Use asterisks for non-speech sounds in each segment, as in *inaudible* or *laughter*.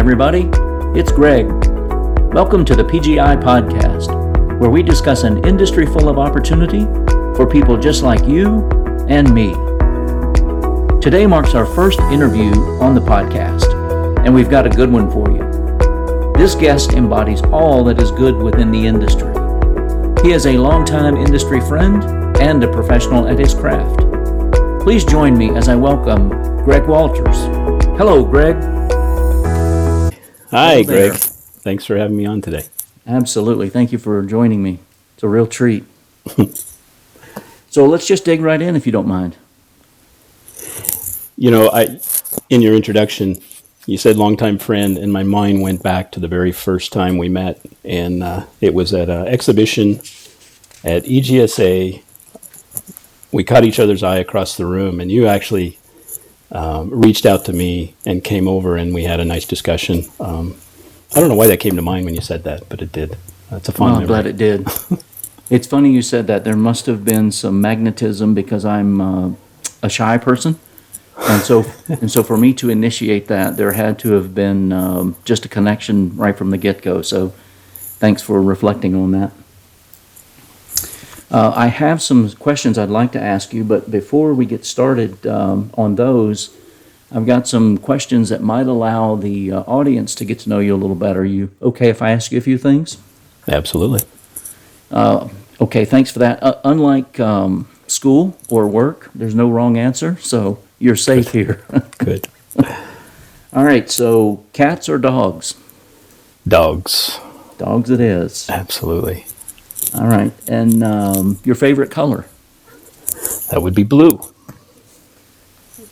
Everybody, it's Greg. Welcome to the PGI Podcast, where we discuss an industry full of opportunity for people just like you and me. Today marks our first interview on the podcast, and we've got a good one for you. This guest embodies all that is good within the industry. He is a longtime industry friend and a professional at his craft. Please join me as I welcome Greg Walters. Hello, Greg. Hi, Greg. Thanks for having me on today. Absolutely. Thank you for joining me. It's a real treat. *laughs* so let's just dig right in if you don't mind. You know, I in your introduction, you said longtime friend, and my mind went back to the very first time we met, and uh, it was at an exhibition at EGSA. We caught each other's eye across the room, and you actually um, reached out to me and came over, and we had a nice discussion. Um, I don't know why that came to mind when you said that, but it did. That's a fun Well, I'm glad it did. *laughs* it's funny you said that. There must have been some magnetism because I'm uh, a shy person. And so, *laughs* and so for me to initiate that, there had to have been um, just a connection right from the get go. So, thanks for reflecting on that. Uh, I have some questions I'd like to ask you, but before we get started um, on those, I've got some questions that might allow the uh, audience to get to know you a little better. Are you okay if I ask you a few things? Absolutely. Okay, thanks for that. Uh, unlike um, school or work, there's no wrong answer, so you're safe here. *laughs* Good. All right, so cats or dogs? Dogs. Dogs it is. Absolutely. All right, and um, your favorite color? That would be blue.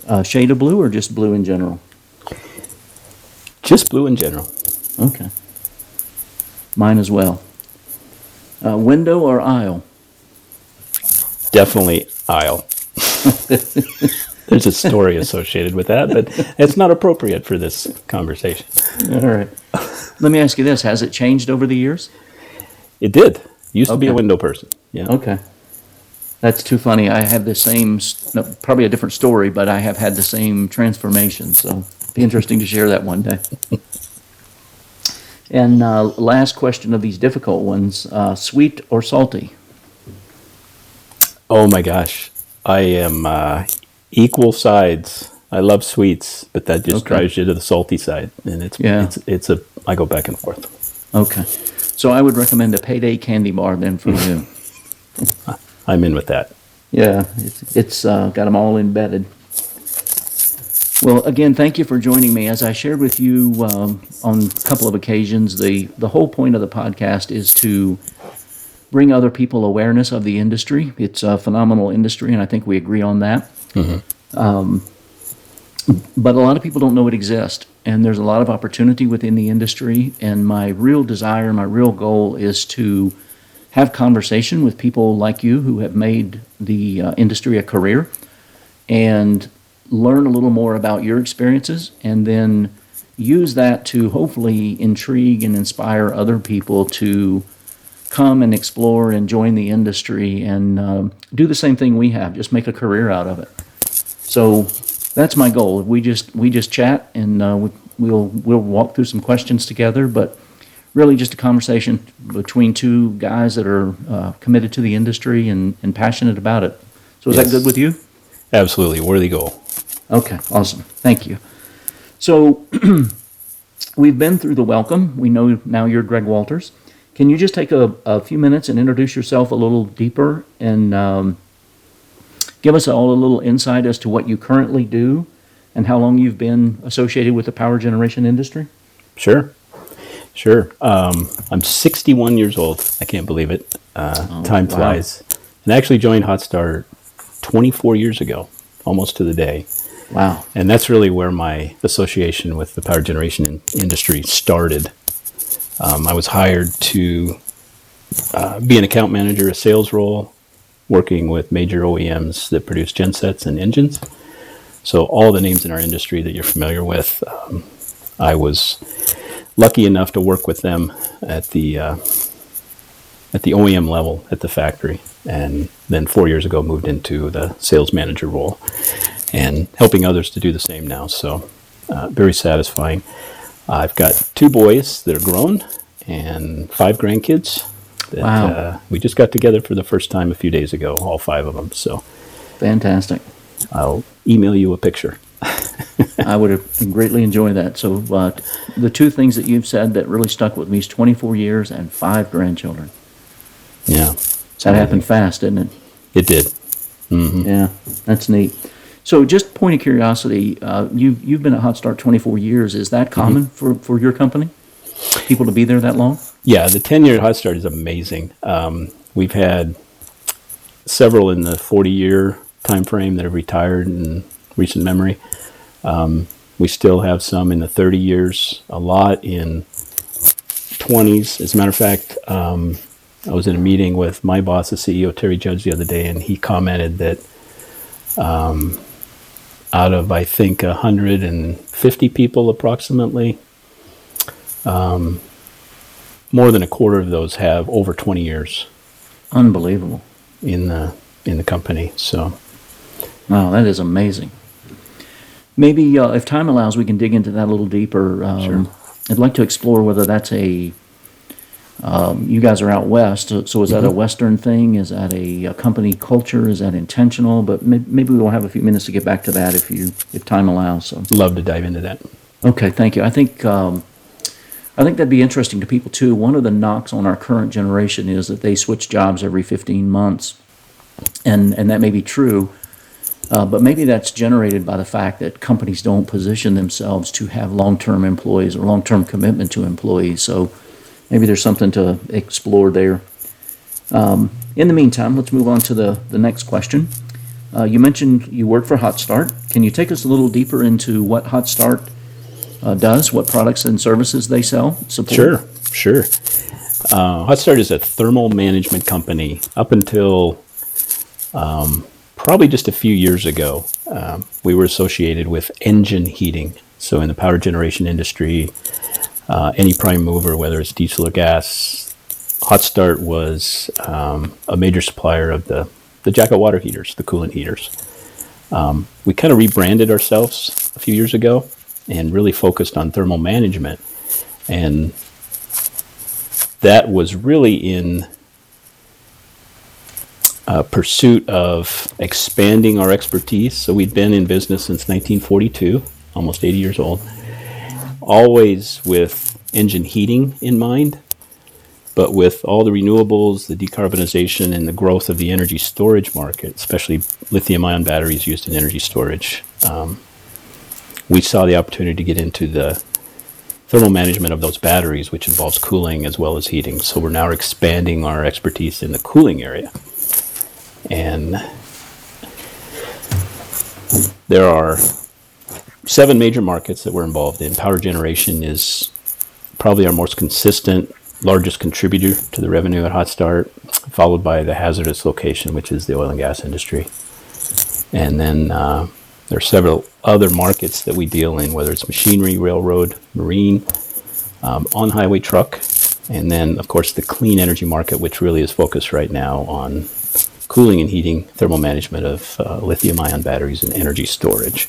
Uh, shade of blue or just blue in general? Just blue in general. Okay. Mine as well. Uh, window or aisle? Definitely aisle. *laughs* There's a story associated with that, but it's not appropriate for this conversation. All right. Let me ask you this: Has it changed over the years? It did. Used to be a Okay. window person. Yeah. Okay. That's too funny. I have the same, s- no, probably a different story, but I have had the same transformation. So be interesting to share that one day. And uh, last question of these difficult ones: uh, sweet or salty? Oh my gosh. I am uh, equal sides. I love sweets, but that just Okay. drives you to the salty side, and it's Yeah. it's it's a I go back and forth. Okay. So I would recommend a payday candy bar then for you. *laughs* I'm in with that. Yeah, it's, it's uh, got them all embedded. Well, again, thank you for joining me. As I shared with you um, on a couple of occasions, the, the whole point of the podcast is to bring other people awareness of the industry. It's a phenomenal industry, and I think we agree on that. Um, but a lot of people don't know it exists, and there's a lot of opportunity within the industry. And my real desire, my real goal is to have conversation with people like you who have made the uh, industry a career and learn a little more about your experiences and then use that to hopefully intrigue and inspire other people to come and explore and join the industry and um, do the same thing we have just make a career out of it so that's my goal we just we just chat and uh, we, we'll we'll walk through some questions together but really just a conversation between two guys that are uh, committed to the industry and, and passionate about it. So is that good with you? Absolutely worthy goal. Okay, awesome. Thank you. So *clears throat* we've been through the welcome. We know now you're Greg Walters. Can you just take a, a few minutes and introduce yourself a little deeper and um, give us all a little insight as to what you currently do and how long you've been associated with the power generation industry? Sure. Sure. Um, I'm 61 years old. I can't believe it. Uh, time wow. flies. And I actually joined Hot Start 24 years ago, almost to the day. Wow. And that's really where my association with the power generation in- industry started. Um, I was hired to uh, be an account manager, a sales role, working with major OEMs that produce gensets and engines. So all the names in our industry that you're familiar with, um, I was lucky enough to work with them at the uh, at the OEM level at the factory, and then four years ago moved into the sales manager role and helping others to do the same now. So uh, very satisfying. I've got two boys that are grown and five grandkids. That, Wow. Uh, we just got together for the first time a few days ago, all five of them. So Fantastic. I'll email you a picture. I would have greatly enjoyed that. So, uh, the two things that you've said that really stuck with me is 24 years and five grandchildren. Yeah. That happened fast, didn't it? It did. Yeah, that's neat. So, just point of curiosity, uh, you you've been at Hot Start 24 years. Is that common for, for your company? People to be there that long? Yeah, the 10 year Hot Start is amazing. Um, we've had several in the 40 year time frame that have retired in recent memory. Um, we still have some in the 30 years, a lot in 20s. As a matter of fact, um, I was in a meeting with my boss, the CEO, Terry Judge, the other day, and he commented that um, out of, I think, 150 people approximately, more than a quarter of those have over 20 years Unbelievable. in the in the company. So Wow, that is amazing. Maybe uh, if time allows, we can dig into that a little deeper. Um, Sure. I'd like to explore whether that's a. Um, you guys are out west, so, so is that a Western thing? Is that a, a company culture? Is that intentional? But may, maybe we'll have a few minutes to get back to that if you if time allows. So love to dive into that. okay, thank you. I think um, I think that'd be interesting to people too. One of the knocks on our current generation is that they switch jobs every 15 months, and and that may be true. Uh, but maybe that's generated by the fact that companies don't position themselves to have long-term employees or long-term commitment to employees. So maybe there's something to explore there. Um, in the meantime, let's move on to the, the next question. Uh, you mentioned you work for Hot Start. Can you take us a little deeper into what Hot Start uh, does, what products and services they sell? Support? Sure, sure. Uh, Hot Start is a thermal management company. Up until um, probably just a few years ago, um, we were associated with engine heating. So in the power generation industry, uh, any prime mover, whether it's diesel or gas, Hot Start was um, a major supplier of the the jacket water heaters, the coolant heaters. Um, we kind of rebranded ourselves a few years ago and really focused on thermal management. And that was really in uh, pursuit of expanding our expertise. So we'd been in business since 1942, almost 80 years old, always with engine heating in mind. But with all the renewables, the decarbonization, and the growth of the energy storage market, especially lithium ion batteries used in energy storage, um, we saw the opportunity to get into the thermal management of those batteries, which involves cooling as well as heating. So we're now expanding our expertise in the cooling area. And there are seven major markets that we're involved in. Power generation is probably our most consistent, largest contributor to the revenue at Hot Start, followed by the hazardous location, which is the oil and gas industry. And then uh, there are several other markets that we deal in, whether it's machinery, railroad, marine, um, on highway truck, and then, of course, the clean energy market, which really is focused right now on cooling and heating, thermal management of uh, lithium ion batteries, and energy storage.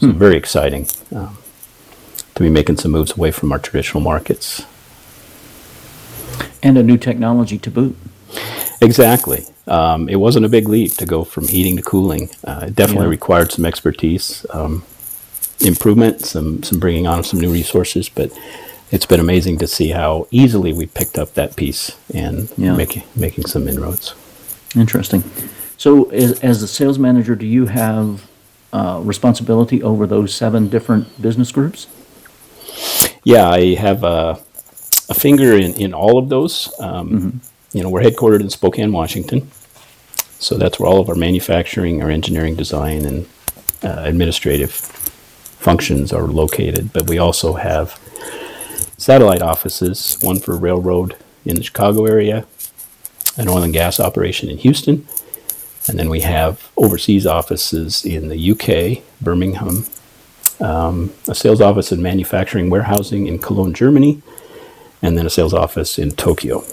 So, very exciting um, to be making some moves away from our traditional markets. And a new technology to boot. Exactly. Um, it wasn't a big leap to go from heating to cooling. Uh, it definitely Yeah. required some expertise, um, improvement, some some bringing on of some new resources. But it's been amazing to see how easily we picked up that piece and Yeah. making making some inroads. Interesting. So, as, as the sales manager, do you have uh, responsibility over those seven different business groups? Yeah, I have a, a finger in, in all of those. Um, You know, we're headquartered in Spokane, Washington. So that's where all of our manufacturing, our engineering, design, and uh, administrative functions are located. But we also have satellite offices, one for railroad in the Chicago area, an oil and gas operation in Houston, and then we have overseas offices in the UK, Birmingham, um, a sales office and manufacturing warehousing in Cologne, Germany, and then a sales office in Tokyo.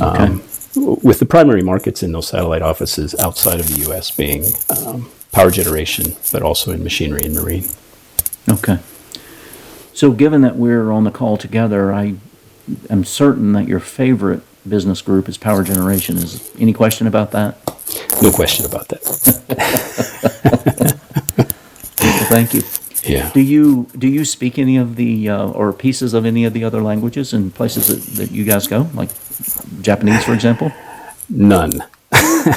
Um, with the primary markets in those satellite offices outside of the US being um, power generation, but also in machinery and marine. Okay. So given that we're on the call together, I am certain that your favorite business group is power generation. Is any question about that? No question about that. Well, *laughs* Thank you. Yeah. Do you, do you speak any of the, uh, or pieces of any of the other languages in places that, that you guys go? Like Japanese, for example? None.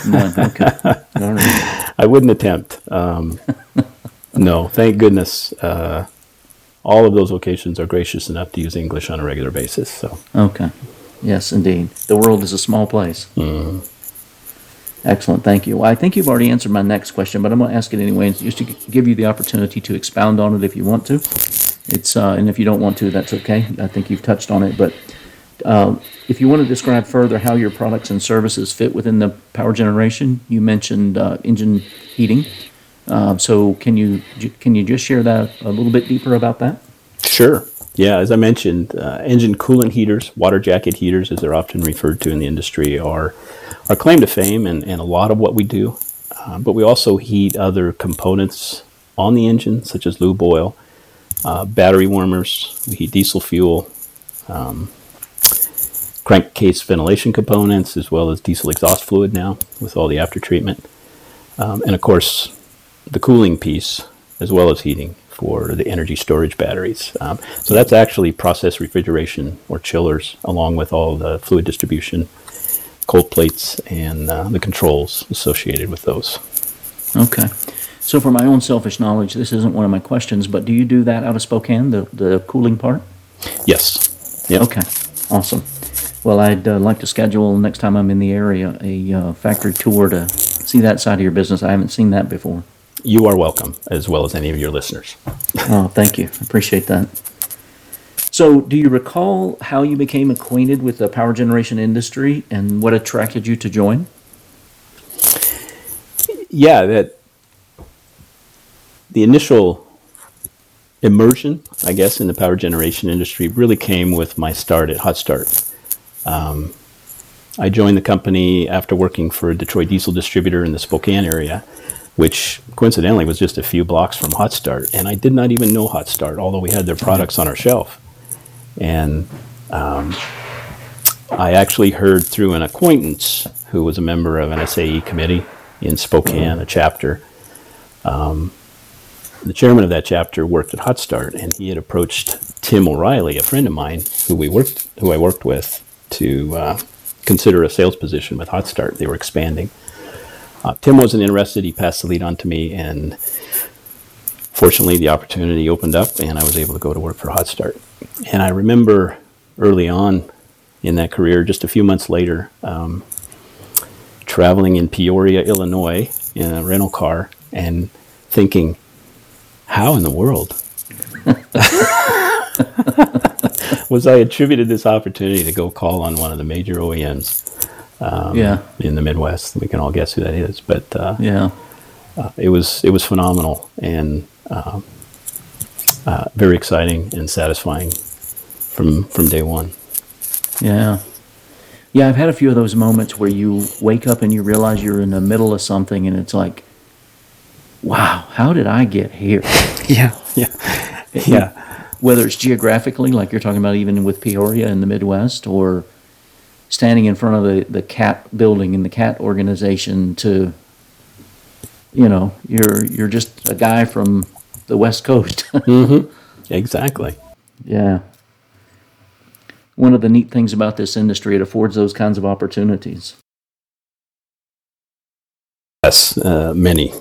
None, okay. All right. *laughs* I wouldn't attempt. Um, no, thank goodness. Uh, all of those locations are gracious enough to use English on a regular basis. So, Okay. Yes, indeed. The world is a small place. Excellent. Thank you. Well, I think you've already answered my next question, but I'm going to ask it anyway, just to give you the opportunity to expound on it if you want to. It's uh, and if you don't want to, that's okay. I think you've touched on it, but uh, if you want to describe further how your products and services fit within the power generation, you mentioned uh, engine heating. Uh, so can you can you just share that a little bit deeper about that? sure. Yeah, as I mentioned, uh, engine coolant heaters, water jacket heaters, as they're often referred to in the industry, are our claim to fame and, and a lot of what we do. Uh, but we also heat other components on the engine, such as lube oil, uh, battery warmers, we heat diesel fuel, um, crankcase ventilation components, as well as diesel exhaust fluid now with all the after treatment. Um, and of course, the cooling piece, as well as heating for the energy storage batteries. Um, so that's actually process refrigeration or chillers, along with all the fluid distribution, cold plates, and uh, the controls associated with those. Okay. So for my own selfish knowledge, this isn't one of my questions, but do you do that out of Spokane, the, the cooling part? Yes. Yep. Okay, awesome. Well, I'd uh, like to schedule next time I'm in the area, a uh, factory tour to see that side of your business. I haven't seen that before. You are welcome, as well as any of your listeners. Oh, thank you. Appreciate that. So, do you recall how you became acquainted with the power generation industry and what attracted you to join? yeah, that the initial immersion, I guess, in the power generation industry really came with my start at Hot Start. Um, I joined the company after working for a Detroit diesel distributor in the Spokane area, which coincidentally was just a few blocks from Hot Start. And I did not even know Hot Start, although we had their products on our shelf. And um, I actually heard through an acquaintance who was a member of an SAE committee in Spokane, a chapter. Um, the chairman of that chapter worked at Hot Start, and he had approached Tim O'Reilly, a friend of mine who we worked, who I worked with, to uh, consider a sales position with Hot Start. They were expanding. Uh, Tim wasn't interested. He passed the lead on to me, and fortunately, the opportunity opened up, and I was able to go to work for Hot Start. And I remember early on in that career, just a few months later, um, traveling in Peoria, Illinois, in a rental car, and thinking, how in the world *laughs* *laughs* was I attributed this opportunity to go call on one of the major OEMs yeah, in the Midwest? We can all guess who that is, but uh, yeah. it was it was phenomenal and um, uh, very exciting and satisfying from from day one. Yeah. Yeah, I've had a few of those moments where you wake up and you realize you're in the middle of something and it's like, wow, how did I get here? *laughs* Yeah, yeah, yeah. Whether it's geographically, like you're talking about even with Peoria in the Midwest, or standing in front of the, the CAT building and the CAT organization to, you know, you're, you're just a guy from the West Coast. *laughs* Exactly. yeah. One of the neat things about this industry, it affords those kinds of opportunities. Yes, uh, many.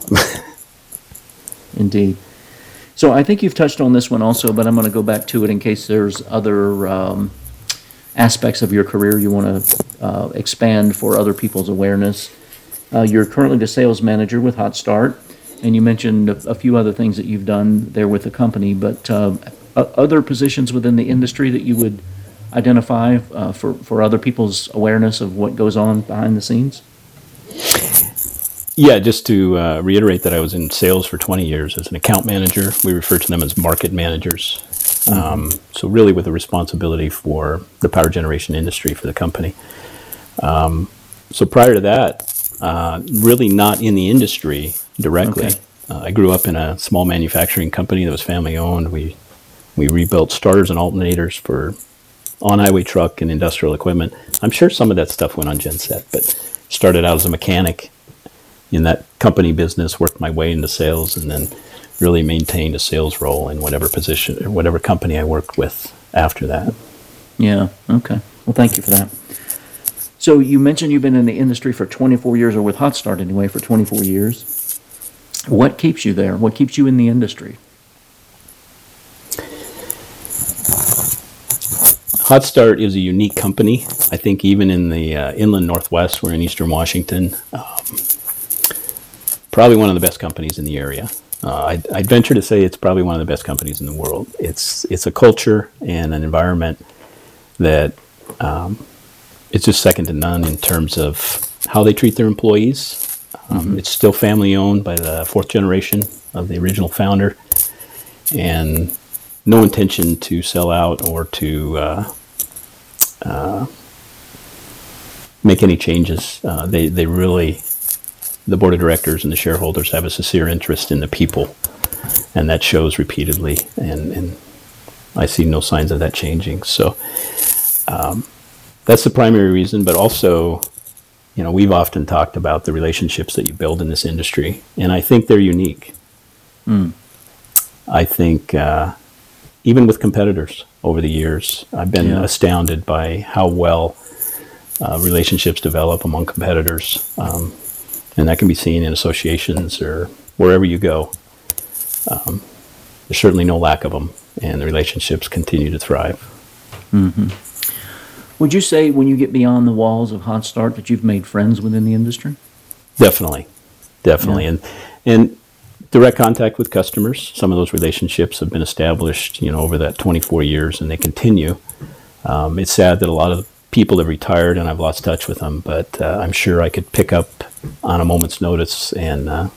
*laughs* Indeed. So I think you've touched on this one also, but I'm going to go back to it in case there's other um, aspects of your career you want to uh, expand for other people's awareness. Uh, you're currently the sales manager with Hot Start, and you mentioned a, a few other things that you've done there with the company, but uh, other positions within the industry that you would identify uh, for, for other people's awareness of what goes on behind the scenes? Yeah, just to uh, reiterate that I was in sales for 20 years as an account manager. We refer to them as market managers. Um, so, really, with a responsibility for the power generation industry for the company. Um, so, prior to that, uh, really not in the industry directly. Okay. Uh, I grew up in a small manufacturing company that was family owned. We We rebuilt starters and alternators for on-highway truck and industrial equipment. I'm sure some of that stuff went on genset, but started out as a mechanic in that company business, worked my way into sales, and then really maintained a sales role in whatever position or whatever company I worked with after that. Yeah. Okay. Well, thank you for that. So you mentioned you've been in the industry for 24 years, or with Hot Start anyway, for 24 years. What keeps you there? What keeps you in the industry? Hot Start is a unique company. I think even in the uh, inland Northwest, we're in Eastern Washington, um, probably one of the best companies in the area. Uh, I'd, I'd venture to say it's probably one of the best companies in the world. It's it's a culture and an environment that um, it's just second to none in terms of how they treat their employees. Um, It's still family owned by the fourth generation of the original founder, and no intention to sell out or to uh, uh, make any changes. Uh, they they really, the board of directors and the shareholders have a sincere interest in the people, and that shows repeatedly. And and I see no signs of that changing. So um, that's the primary reason. But also, you know, we've often talked about the relationships that you build in this industry, and I think they're unique. I think. Uh, even with competitors over the years, I've been Yeah. astounded by how well uh, relationships develop among competitors, um, and that can be seen in associations or wherever you go. Um, there's certainly no lack of them, and the relationships continue to thrive. Would you say when you get beyond the walls of Hot Start that you've made friends within the industry? Definitely, definitely, Yeah. and and direct contact with customers. Some of those relationships have been established, you know, over that 24 years, and they continue. Um, it's sad that a lot of people have retired, and I've lost touch with them. But uh, I'm sure I could pick up on a moment's notice and uh,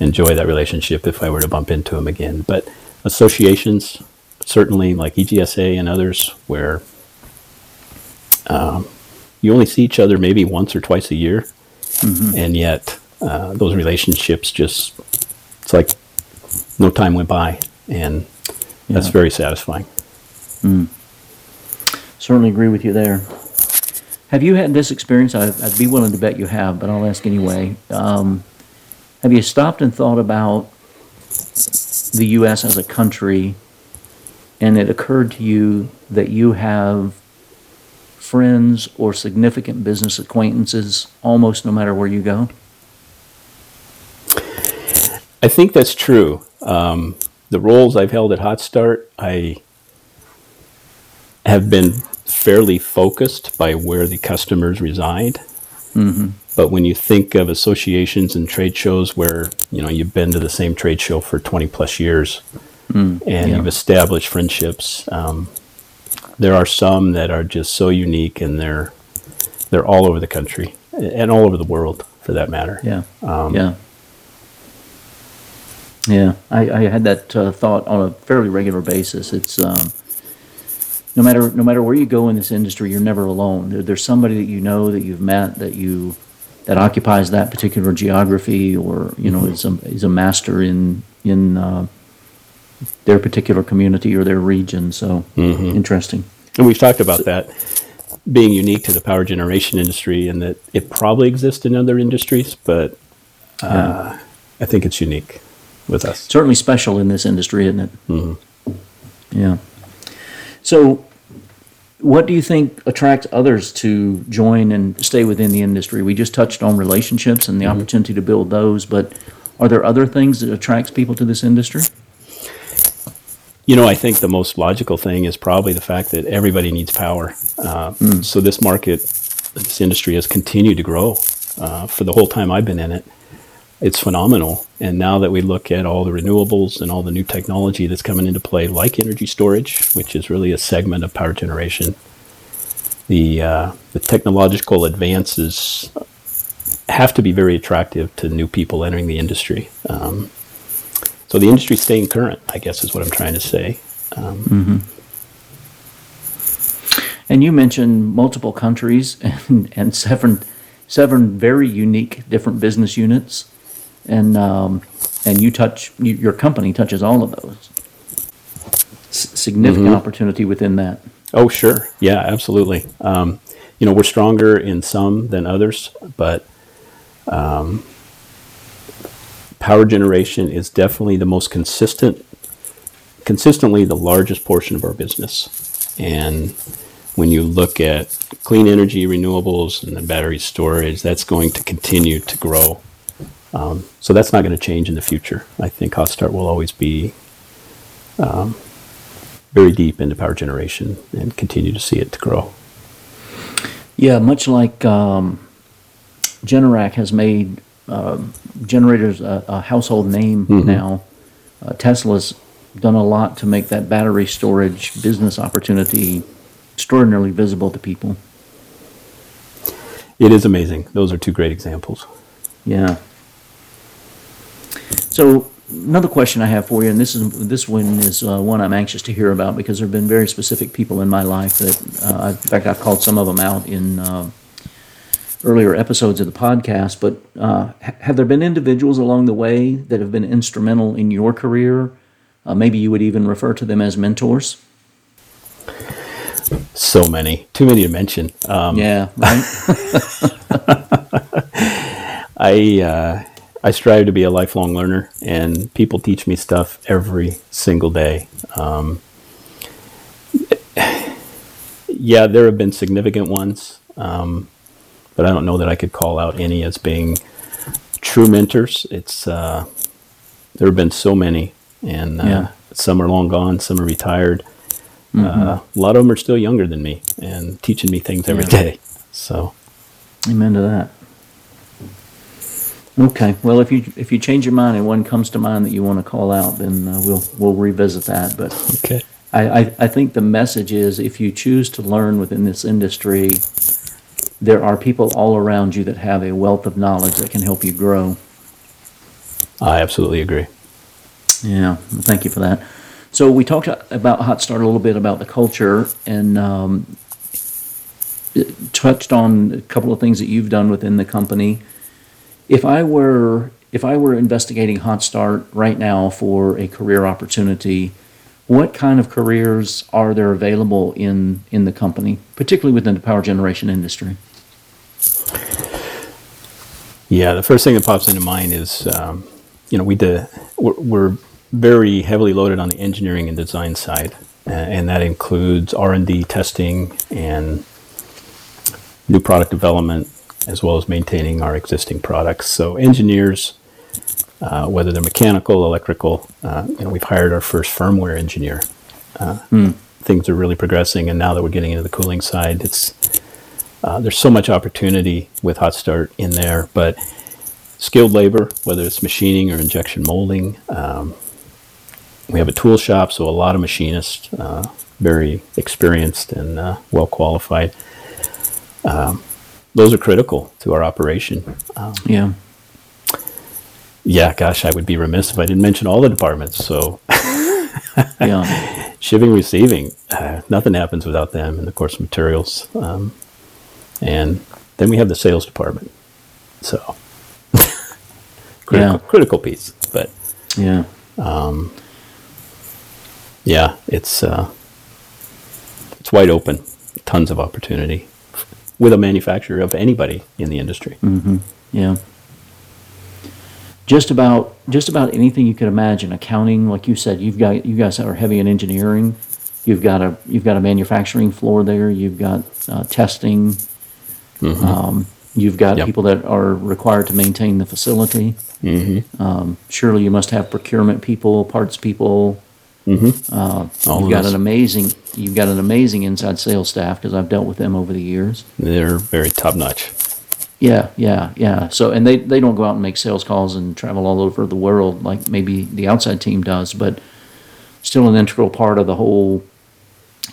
enjoy that relationship if I were to bump into them again. But associations, certainly like EGSA and others, where um, you only see each other maybe once or twice a year, and yet uh, those relationships just it's like no time went by and that's very satisfying Certainly agree with you there. Have you had this experience? I'd be willing to bet you have, but I'll ask anyway. Um, have you stopped and thought about the U.S. as a country, and it occurred to you that you have friends or significant business acquaintances almost no matter where you go? i think that's true um, the roles i've held at hot start i have been fairly focused by where the customers reside but when you think of associations and trade shows where you know you've been to the same trade show for 20 plus years and yeah. you've established friendships. Um, there are some that are just so unique, and they're they're all over the country and all over the world, for that matter. Yeah. yeah. Yeah. I, I had that uh, thought on a fairly regular basis. It's um, no matter no matter where you go in this industry, you're never alone. There, there's somebody that you know that you've met that you that occupies that particular geography, or you know, is a is a master in in uh, their particular community or their region. So interesting. And we've talked about that being unique to the power generation industry, and that it probably exists in other industries, but uh, I think it's unique with us. certainly special in this industry, isn't it? Yeah. So, what do you think attracts others to join and stay within the industry? We just touched on relationships and the opportunity to build those, but are there other things that attracts people to this industry? You know, I think the most logical thing is probably the fact that everybody needs power. Uh, So this market, this industry has continued to grow uh, for the whole time I've been in it. It's phenomenal. And now that we look at all the renewables and all the new technology that's coming into play, like energy storage, which is really a segment of power generation, the uh, the technological advances have to be very attractive to new people entering the industry. Um, so the industry's staying current, I guess, is what I'm trying to say. And you mentioned multiple countries *laughs* and, and seven, seven very unique different business units, and um, and you touch you, your company touches all of those. s- significant opportunity within that. Oh, sure. Yeah, absolutely. Um, you know, we're stronger in some than others, but um, power generation is definitely the most consistent, consistently the largest portion of our business. And when you look at clean energy, renewables, and the battery storage, that's going to continue to grow. Um, so that's not going to change in the future. I think Hot Start will always be um, very deep into power generation and continue to see it to grow. Yeah, much like um, Generac has made um generators a, a household name now, uh, Tesla's done a lot to make that battery storage business opportunity extraordinarily visible to people. It is amazing. Those are two great examples. Yeah. So another question I have for you, and this is this one is uh, one I'm anxious to hear about because there have been very specific people in my life that, uh, in fact, I've called some of them out in uh, earlier episodes of the podcast. But uh, ha- have there been individuals along the way that have been instrumental in your career? Uh, maybe you would even refer to them as mentors. So many, too many to mention. Um, Yeah, right. *laughs* I uh, I strive to be a lifelong learner, and people teach me stuff every single day. Um, yeah, there have been significant ones, um, but I don't know that I could call out any as being true mentors. It's uh, there have been so many, and uh, Yeah. some are long gone, some are retired. Uh, a lot of them are still younger than me and teaching me things every Yeah. day. So. Amen to that. Okay, well, if you if you change your mind and one comes to mind that you want to call out, then uh, we'll we'll revisit that. But Okay. I, I I think the message is if you choose to learn within this industry, there are people all around you that have a wealth of knowledge that can help you grow. I absolutely agree. Yeah, well, thank you for that. So we talked about Hot Start a little bit about the culture and um, touched on a couple of things that you've done within the company. If I were if I were investigating Hot Start right now for a career opportunity, what kind of careers are there available in in the company, particularly within the power generation industry? Yeah, the first thing that pops into mind is, um, you know, we did, we're, we're very heavily loaded on the engineering and design side, and that includes R and D testing and new product development, as well as maintaining our existing products. So engineers, uh, whether they're mechanical, electrical, uh, you know, we've hired our first firmware engineer. Uh, Things are really progressing, and now that we're getting into the cooling side, it's uh, there's so much opportunity with Hot Start in there, but skilled labor, whether it's machining or injection molding. Um, we have a tool shop, so a lot of machinists, uh, very experienced and uh, well qualified. Um, those are critical to our operation. Um, Yeah, yeah, gosh, I would be remiss if I didn't mention all the departments. So *laughs* yeah, *laughs* shipping, receiving, uh, nothing happens without them, and of course materials. Um, and then we have the sales department. So *laughs* critical, Yeah. critical piece. But yeah. yeah, it's uh, it's wide open, tons of opportunity with a manufacturer of anybody in the industry. Yeah. Just about just about anything you could imagine. Accounting, like you said, you've got you guys are heavy in engineering. You've got a you've got a manufacturing floor there. You've got uh, testing. Um, you've got Yep. people that are required to maintain the facility. Mm-hmm. Um, surely you must have procurement people, parts people. Mm-hmm. Uh, All you've of got us. an amazing you've got an amazing inside sales staff because I've dealt with them over the years. They're very top notch. Yeah, yeah, yeah. So, and they, they don't go out and make sales calls and travel all over the world like maybe the outside team does, but still an integral part of the whole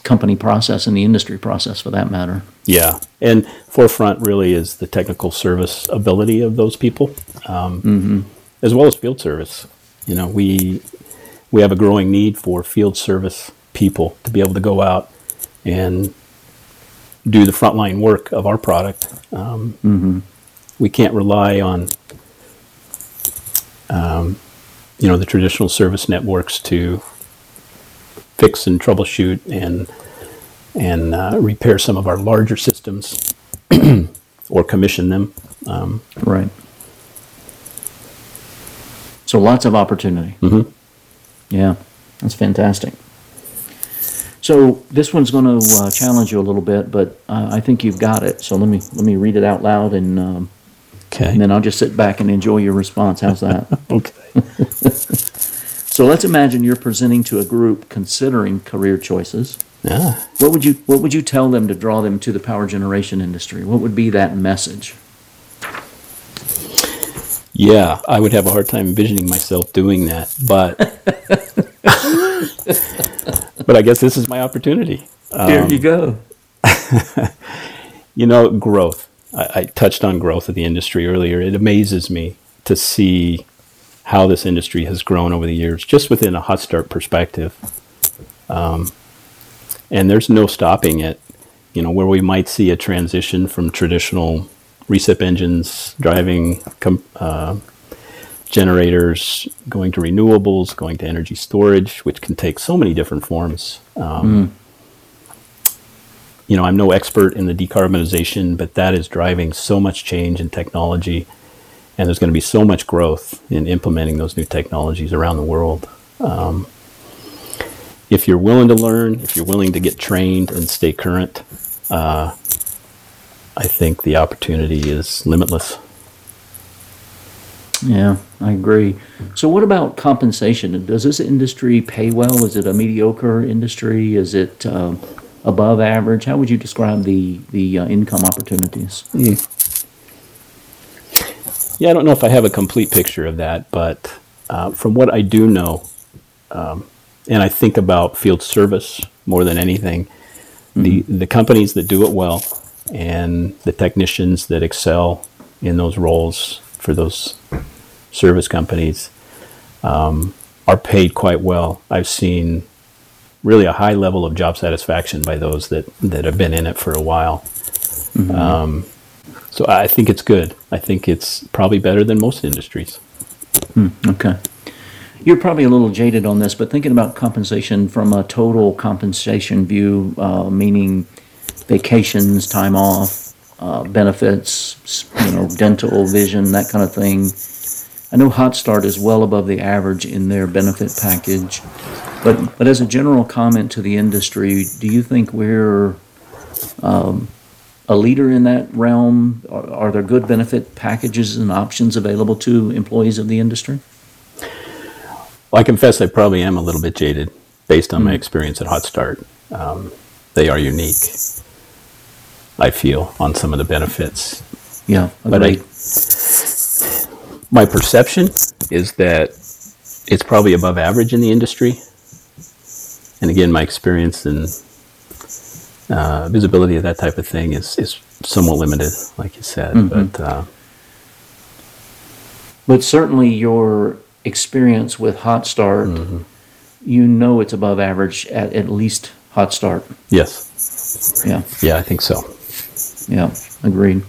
company process and the industry process for that matter. Yeah, and forefront really is the technical service ability of those people, um, as well as field service. You know, we we have a growing need for field service people to be able to go out and do the frontline work of our product. Um, We can't rely on, um, you know, the traditional service networks to fix and troubleshoot and and uh, repair some of our larger systems *clears throat* or commission them. Um, Right. So lots of opportunity. Mhm. Yeah, that's fantastic. So this one's going to uh, challenge you a little bit, but uh, I think you've got it. So let me let me read it out loud, and, um, okay. and then I'll just sit back and enjoy your response. How's that? *laughs* okay. *laughs* so let's imagine you're presenting to a group considering career choices. Yeah. What would you What would you tell them to draw them to the power generation industry? What would be that message? Yeah, I would have a hard time envisioning myself doing that, but *laughs* but I guess this is my opportunity. there you go. *laughs* You know, growth. I, I touched on growth of the industry earlier. It amazes me to see how this industry has grown over the years, just within a hot start perspective. Um, and there's no stopping it. You know, where we might see a transition from traditional recip engines driving com- uh, generators, going to renewables, going to energy storage, which can take so many different forms. Um, You know, I'm no expert in the decarbonization, but that is driving so much change in technology, and there's going to be so much growth in implementing those new technologies around the world. Um, if you're willing to learn, if you're willing to get trained and stay current, uh, I think the opportunity is limitless. Yeah, I agree. So, what about compensation? Does this industry pay well? Is it a mediocre industry? Is it um, above average? How would you describe the the uh, income opportunities? Yeah, I don't know if I have a complete picture of that, but uh, from what I do know, um, and I think about field service more than anything, the the companies that do it well and the technicians that excel in those roles for those service companies um, are paid quite well. I've seen really a high level of job satisfaction by those that, that have been in it for a while. Um, so I think it's good. I think it's probably better than most industries. Okay. You're probably a little jaded on this, but thinking about compensation from a total compensation view, uh, meaning vacations, time off, uh, benefits, you know, dental, vision, that kind of thing. I know Hot Start is well above the average in their benefit package, but but as a general comment to the industry, do you think we're um, a leader in that realm? Are, are there good benefit packages and options available to employees of the industry? Well, I confess I probably am a little bit jaded based on my experience at Hot Start. Um, they are unique, I feel, on some of the benefits. Yeah, But I, my perception is that it's probably above average in the industry. And again, my experience and uh, visibility of that type of thing is, is somewhat limited, like you said. But uh, But certainly your experience with Hot Start, Mm-hmm. you know it's above average at at least Hot Start. yes, Yeah, yeah, I think so. Yeah, agreed.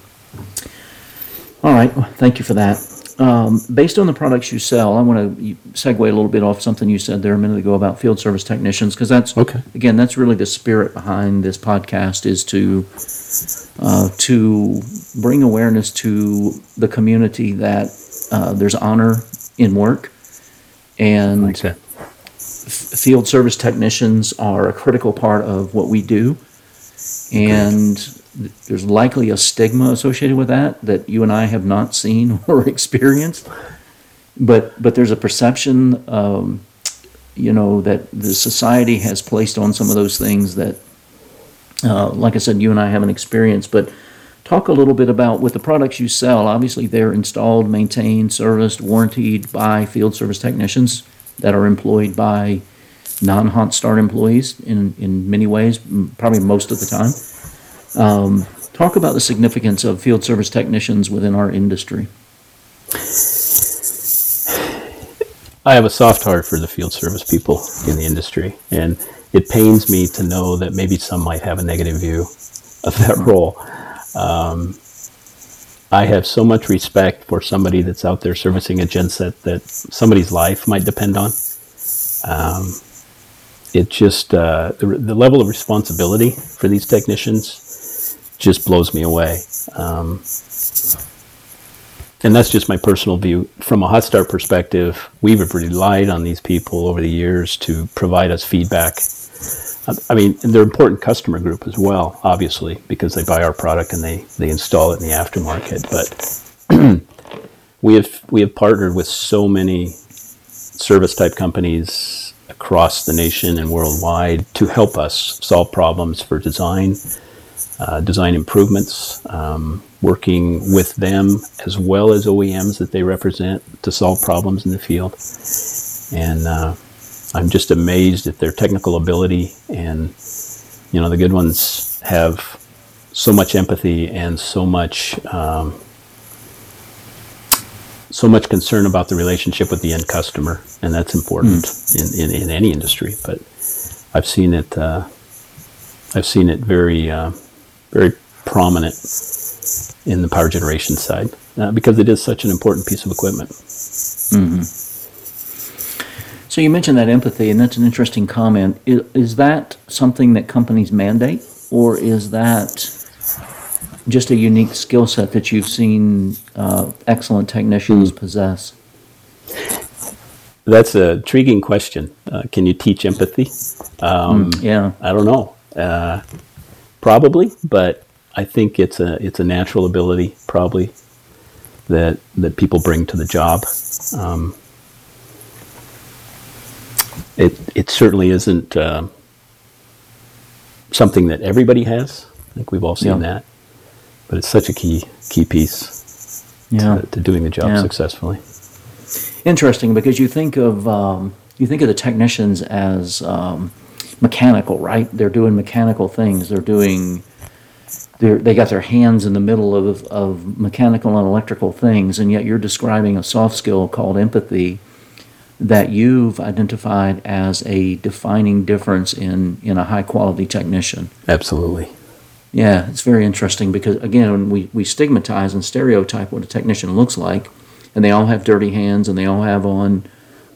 All right, well, thank you for that. Um, based on the products you sell, I want to segue a little bit off something you said there a minute ago about field service technicians, because that's Okay. again that's really the spirit behind this podcast is to uh, to bring awareness to the community that uh, there's honor in work and Like that. field service technicians are a critical part of what we do. And there's likely a stigma associated with that that you and I have not seen *laughs* or experienced. But but there's a perception, um, you know, that the society has placed on some of those things that, uh, like I said, you and I haven't experienced. But talk a little bit about with the products you sell. Obviously, they're installed, maintained, serviced, warranted by field service technicians that are employed by non-hot start employees in, in many ways, probably most of the time. Um, talk about the significance of field service technicians within our industry. I have a soft heart for the field service people in the industry, and it pains me to know that maybe some might have a negative view of that *laughs* role. Um, I have so much respect for somebody that's out there servicing a genset that somebody's life might depend on. Um, it just uh, the, the level of responsibility for these technicians just blows me away. Um, and that's just my personal view. From a hot start perspective, we've relied on these people over the years to provide us feedback. I mean, they're an important customer group as well, obviously, because they buy our product and they, they install it in the aftermarket. But *clears throat* we have we have partnered with so many service type companies across the nation and worldwide to help us solve problems for design, uh, design improvements, um, working with them as well as OEMs that they represent to solve problems in the field. And uh, I'm just amazed at their technical ability. And, you know, the good ones have so much empathy and so much. Um, so much concern about the relationship with the end customer, and that's important mm. in, in, in, any industry. But I've seen it, uh, I've seen it very, uh, very prominent in the power generation side uh, because it is such an important piece of equipment. Mm-hmm. So you mentioned that empathy, and that's an interesting comment. Is, is that something that companies mandate, or is that just a unique skill set that you've seen uh, excellent technicians possess? That's a intriguing question. Uh, can you teach empathy? Um, mm, yeah, I don't know. Uh, probably, but I think it's a it's a natural ability probably that that people bring to the job. Um, it it certainly isn't uh, something that everybody has. I think we've all seen yeah. that, but it's such a key key piece yeah. to, to doing the job yeah. successfully. Interesting, because you think of um, you think of the technicians as um, mechanical, right? They're doing mechanical things. They're doing they're, they got their hands in the middle of, of mechanical and electrical things, and yet you're describing a soft skill called empathy that you've identified as a defining difference in, in a high quality technician. Absolutely. Yeah, it's very interesting because, again, we, we stigmatize and stereotype what a technician looks like, and they all have dirty hands and they all have on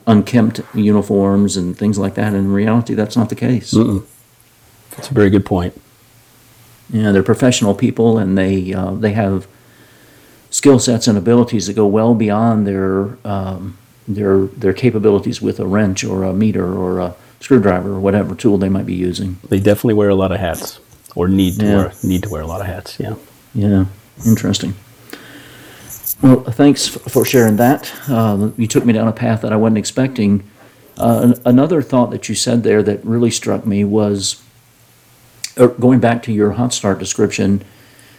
unkempt uniforms and things like that. And in reality, that's not the case. Mm-mm. That's a very good point. You know, they're professional people, and they uh, they have skill sets and abilities that go well beyond their um, their their capabilities with a wrench or a meter or a screwdriver or whatever tool they might be using. They definitely wear a lot of hats, or need to yeah. wear need to wear a lot of hats. Yeah. Yeah. Interesting. Well, thanks for sharing that. Uh, you took me down a path that I wasn't expecting. Uh, another thought that you said there that really struck me was uh, going back to your hot start description,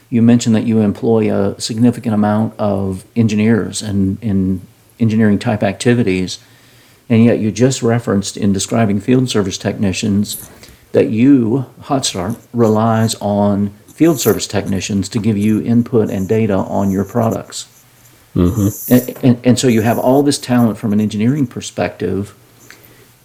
you mentioned that you employ a significant amount of engineers and in engineering type activities, and yet you just referenced in describing field service technicians that you, Hot Start, relies on field service technicians to give you input and data on your products. Mm-hmm. And, and, and so you have all this talent from an engineering perspective,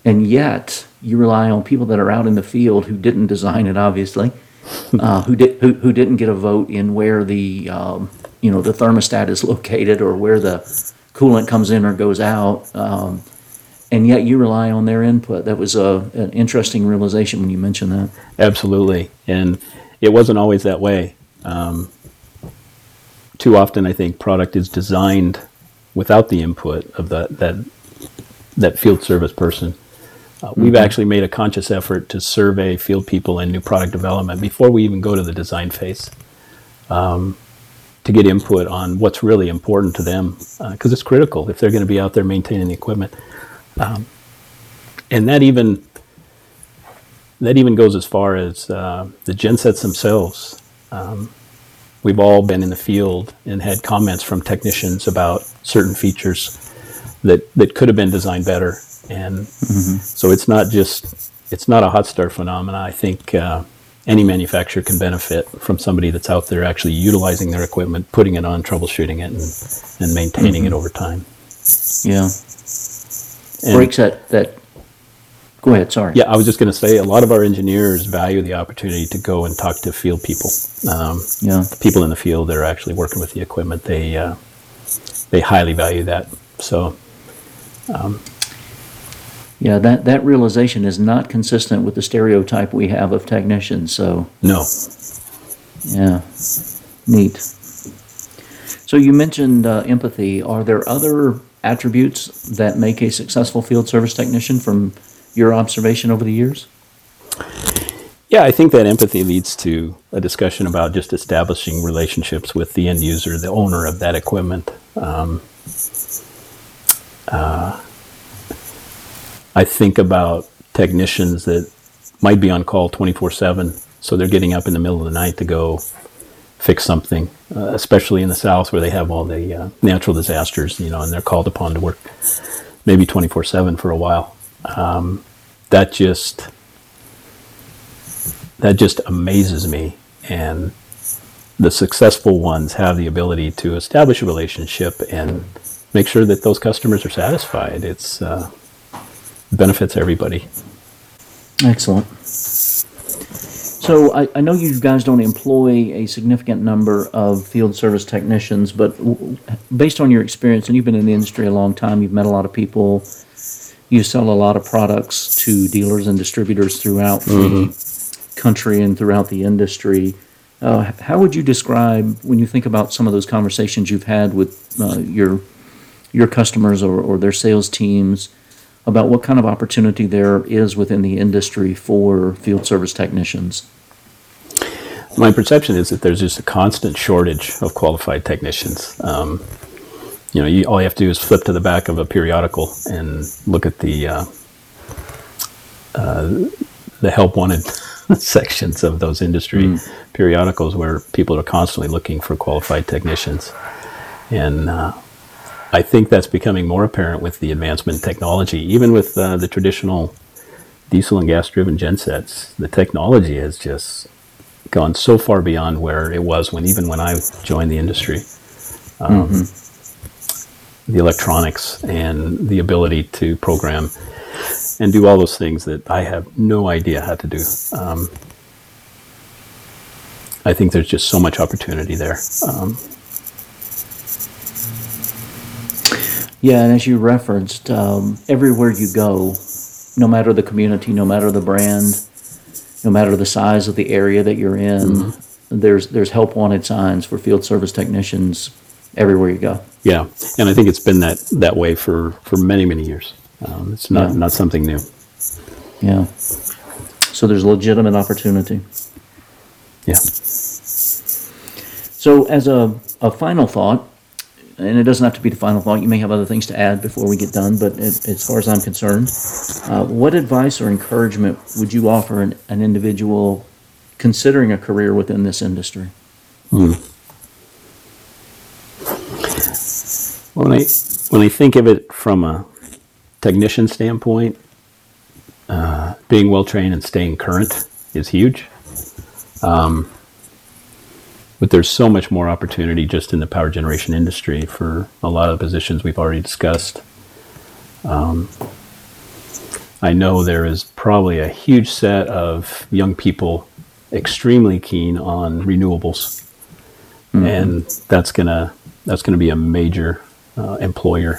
and yet you rely on people that are out in the field who didn't design it, obviously, *laughs* uh, who did who, who didn't get a vote in where the um, you know the thermostat is *laughs* located or where the coolant comes in or goes out, um, and yet you rely on their input. That was a an interesting realization when you mentioned that. Absolutely, and it wasn't always that way. Um, too often, I think product is designed without the input of that that that field service person uh, we've mm-hmm. actually made a conscious effort to survey field people in new product development before we even go to the design phase um, to get input on what's really important to them because uh, it's critical if they're going to be out there maintaining the equipment. Um, and that even that even goes as far as uh, the gensets themselves. Um, we've all been in the field and had comments from technicians about certain features that, that could have been designed better and mm-hmm. so it's not just it's not a hot start phenomena. I think uh, any manufacturer can benefit from somebody that's out there actually utilizing their equipment, putting it on, troubleshooting it, and, and maintaining mm-hmm. it over time. Yeah. And, Breaks that that. Go ahead. Sorry. Yeah, I was just going to say a lot of our engineers value the opportunity to go and talk to field people. Um, yeah. People in the field that are actually working with the equipment, they uh, they highly value that. So. Um, Yeah, that, that realization is not consistent with the stereotype we have of technicians, so, No. yeah, neat. So you mentioned uh, empathy. Are there other attributes that make a successful field service technician from your observation over the years? Yeah, I think that empathy leads to a discussion about just establishing relationships with the end user, the owner of that equipment. Um, uh, I think about technicians that might be on call 24 7, so they're getting up in the middle of the night to go fix something, uh, especially in the South where they have all the uh, natural disasters, you know, and they're called upon to work maybe 24 7 for a while. Um, that just that just amazes me. And the successful ones have the ability to establish a relationship and make sure that those customers are satisfied. It's uh, benefits everybody. Excellent. So I, I know you guys don't employ a significant number of field service technicians, but w- based on your experience, and you've been in the industry a long time, you've met a lot of people, you sell a lot of products to dealers and distributors throughout the country and throughout the industry. Uh, how would you describe when you think about some of those conversations you've had with uh, your your customers or, or their sales teams about what kind of opportunity there is within the industry for field service technicians? My perception is that there's just a constant shortage of qualified technicians. Um, you know, you, all you have to do is flip to the back of a periodical and look at the uh, uh, the help wanted *laughs* sections of those industry periodicals where people are constantly looking for qualified technicians, and uh, I think that's becoming more apparent with the advancement in technology, even with uh, the traditional diesel and gas driven gensets. The technology has just gone so far beyond where it was when even when I joined the industry. Um, The electronics and the ability to program and do all those things that I have no idea how to do. Um, I think there's just so much opportunity there. Um, Yeah, and as you referenced, um, everywhere you go, no matter the community, no matter the brand, no matter the size of the area that you're in, there's there's help wanted signs for field service technicians everywhere you go. yeah, and I think it's been that that way for for many many years. Um, it's not Yeah. not something new. Yeah. So there's legitimate opportunity. Yeah. So as a, a final thought, and it doesn't have to be the final thought, you may have other things to add before we get done, but as, as far as I'm concerned, uh, what advice or encouragement would you offer an, an individual considering a career within this industry? When I when I think of it from a technician standpoint, uh, being well trained and staying current is huge. Um, but there's so much more opportunity just in the power generation industry for a lot of the positions we've already discussed. Um, I know there is probably a huge set of young people extremely keen on renewables and that's gonna that's gonna be a major uh, employer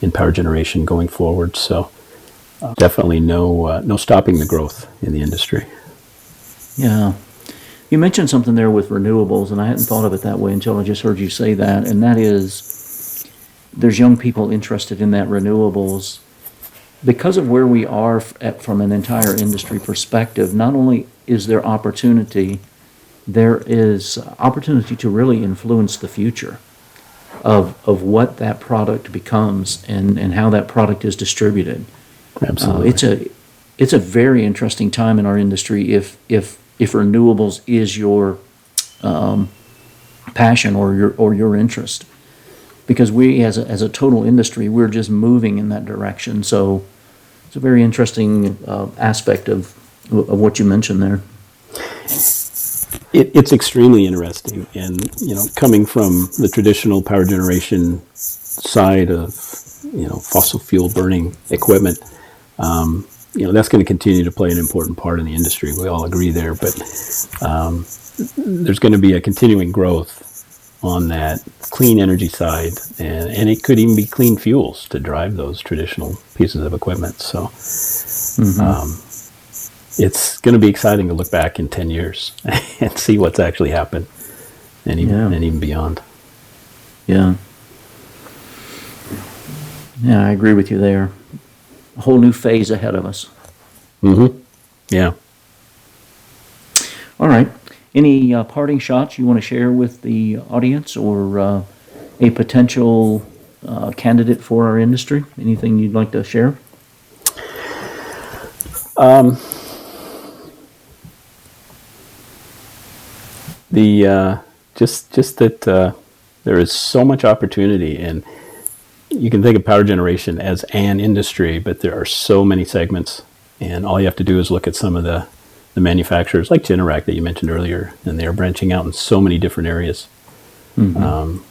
in power generation going forward. So uh, definitely no uh, no stopping the growth in the industry. Yeah. You mentioned something there with renewables, and I hadn't thought of it that way until I just heard you say that, and that is there's young people interested in that renewables. Because of where we are at, from an entire industry perspective, not only is there opportunity, there is opportunity to really influence the future of, of what that product becomes and, and how that product is distributed. Uh, Absolutely. it's a it's a very interesting time in our industry if if if renewables is your um, passion or your or your interest because we as a, as a total industry we're just moving in that direction so it's a very interesting uh, aspect of of what you mentioned there it, it's extremely interesting, and you know, coming from the traditional power generation side of you know fossil fuel burning equipment, um, you know that's going to continue to play an important part in the industry. We all agree there, but um, there's going to be a continuing growth on that clean energy side, and, and it could even be clean fuels to drive those traditional pieces of equipment. So um, it's going to be exciting to look back in 10 years *laughs* and see what's actually happened and even, Yeah. and even beyond. Yeah. Yeah, I agree with you there. A whole new phase ahead of us. Mm-hmm. Yeah. All right. Any uh, parting shots you want to share with the audience or uh, a potential uh, candidate for our industry? Anything you'd like to share? The uh, just just that uh, there is so much opportunity, and you can think of power generation as an industry, but there are so many segments, and all you have to do is look at some of the the manufacturers like Generac that you mentioned earlier, and they are branching out in so many different areas. Um,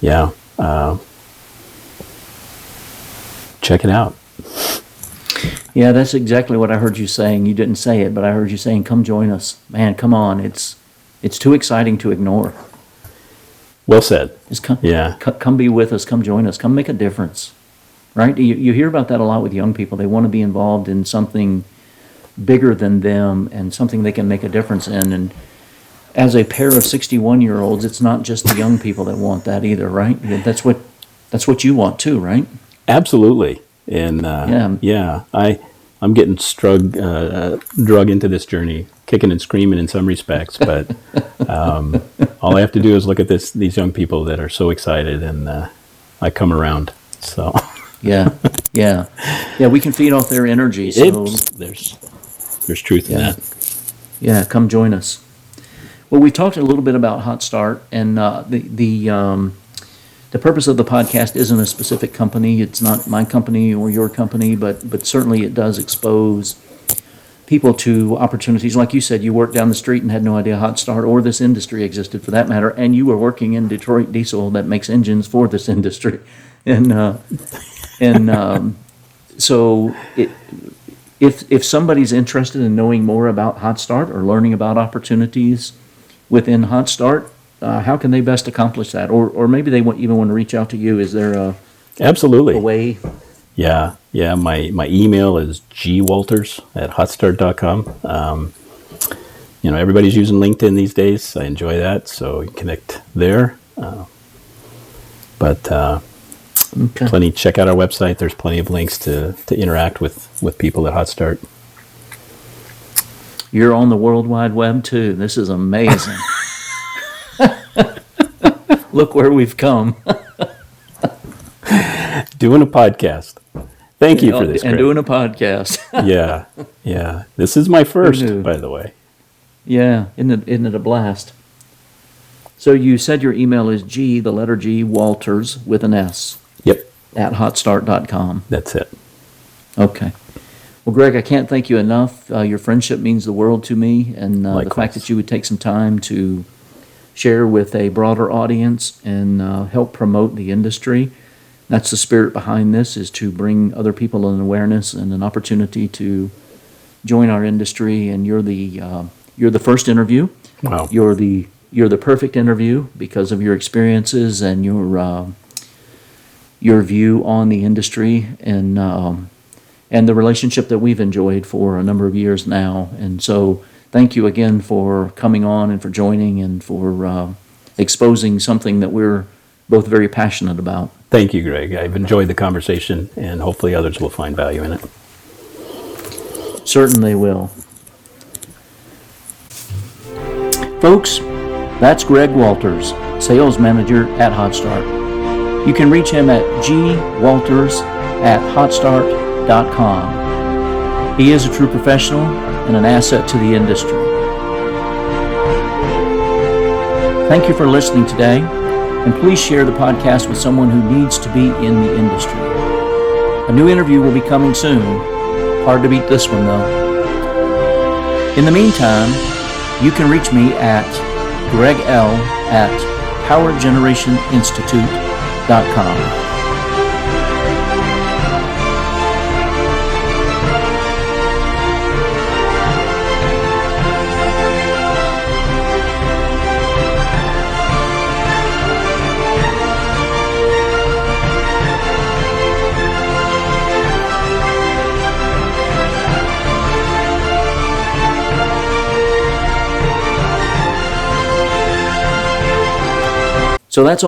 yeah, uh, check it out. Yeah, that's exactly what I heard you saying. You didn't say it, but I heard you saying, "Come join us, man. Come on. It's it's too exciting to ignore. Well said. Just come, Yeah. co- come be with us. Come join us. Come make a difference." Right? You you hear about that a lot with young people. They want to be involved in something bigger than them and something they can make a difference in. And as a pair of sixty-one year olds, it's not just the young people that want that either, right? That's what that's what you want too, right? Absolutely, and uh, Yeah. yeah, I I'm getting strug uh, drug into this journey, kicking and screaming in some respects, but *laughs* um, all I have to do is look at this these young people that are so excited, and uh, I come around. So *laughs* Yeah, yeah, yeah. We can feed off their energy. So it's, there's there's truth in that. Yeah, come join us. Well, we talked a little bit about Hot Start, and uh, the the um, the purpose of the podcast isn't a specific company. It's not my company or your company, but but certainly it does expose people to opportunities. Like you said, you worked down the street and had no idea Hot Start or this industry existed for that matter, and you were working in Detroit Diesel that makes engines for this *laughs* industry, and uh, and um, so it if if somebody's interested in knowing more about Hot Start or learning about opportunities within Hot Start, uh, how can they best accomplish that? Or or maybe they want, even want to reach out to you. Is there a, Absolutely. a way? Yeah, yeah. My my email is gwalters at hotstart.com. Um, you know, everybody's using LinkedIn these days. I enjoy that, so you connect there. Uh, but uh, Okay. plenty. Check out our website. There's plenty of links to, to interact with with people at Hotstart. You're on the World Wide Web too. This is amazing. *laughs* *laughs* Look where we've come. *laughs* Doing a podcast. Thank you for this. and Craig. doing a podcast. *laughs* yeah, yeah. This is my first, by the way. yeah, isn't it, isn't it a blast? So you said your email is G, the letter G, Walters with an S Yep, at hotstart.com. that's it. Okay. Well, Greg, I can't thank you enough. Uh, your friendship means the world to me, and uh, the fact that you would take some time to share with a broader audience and uh, help promote the industry. That's the spirit behind this: is to bring other people an awareness and an opportunity to join our industry. And you're the uh, you're the first interview. Wow. You're the you're the perfect interview because of your experiences and your uh, your view on the industry and um, and the relationship that we've enjoyed for a number of years now. And so, thank you again for coming on and for joining and for uh, exposing something that we're both very passionate about. Thank you, Greg. I've enjoyed the conversation, and hopefully others will find value in it. Certainly will. Folks, that's Greg Walters, sales manager at Hotstart. You can reach him at gwalters at hotstart.com. He is a true professional and an asset to the industry. Thank you for listening today, and please share the podcast with someone who needs to be in the industry. A new interview will be coming soon. Hard to beat this one, though. In the meantime, you can reach me at Greg L at PowerGenerationInstitute.com. So that's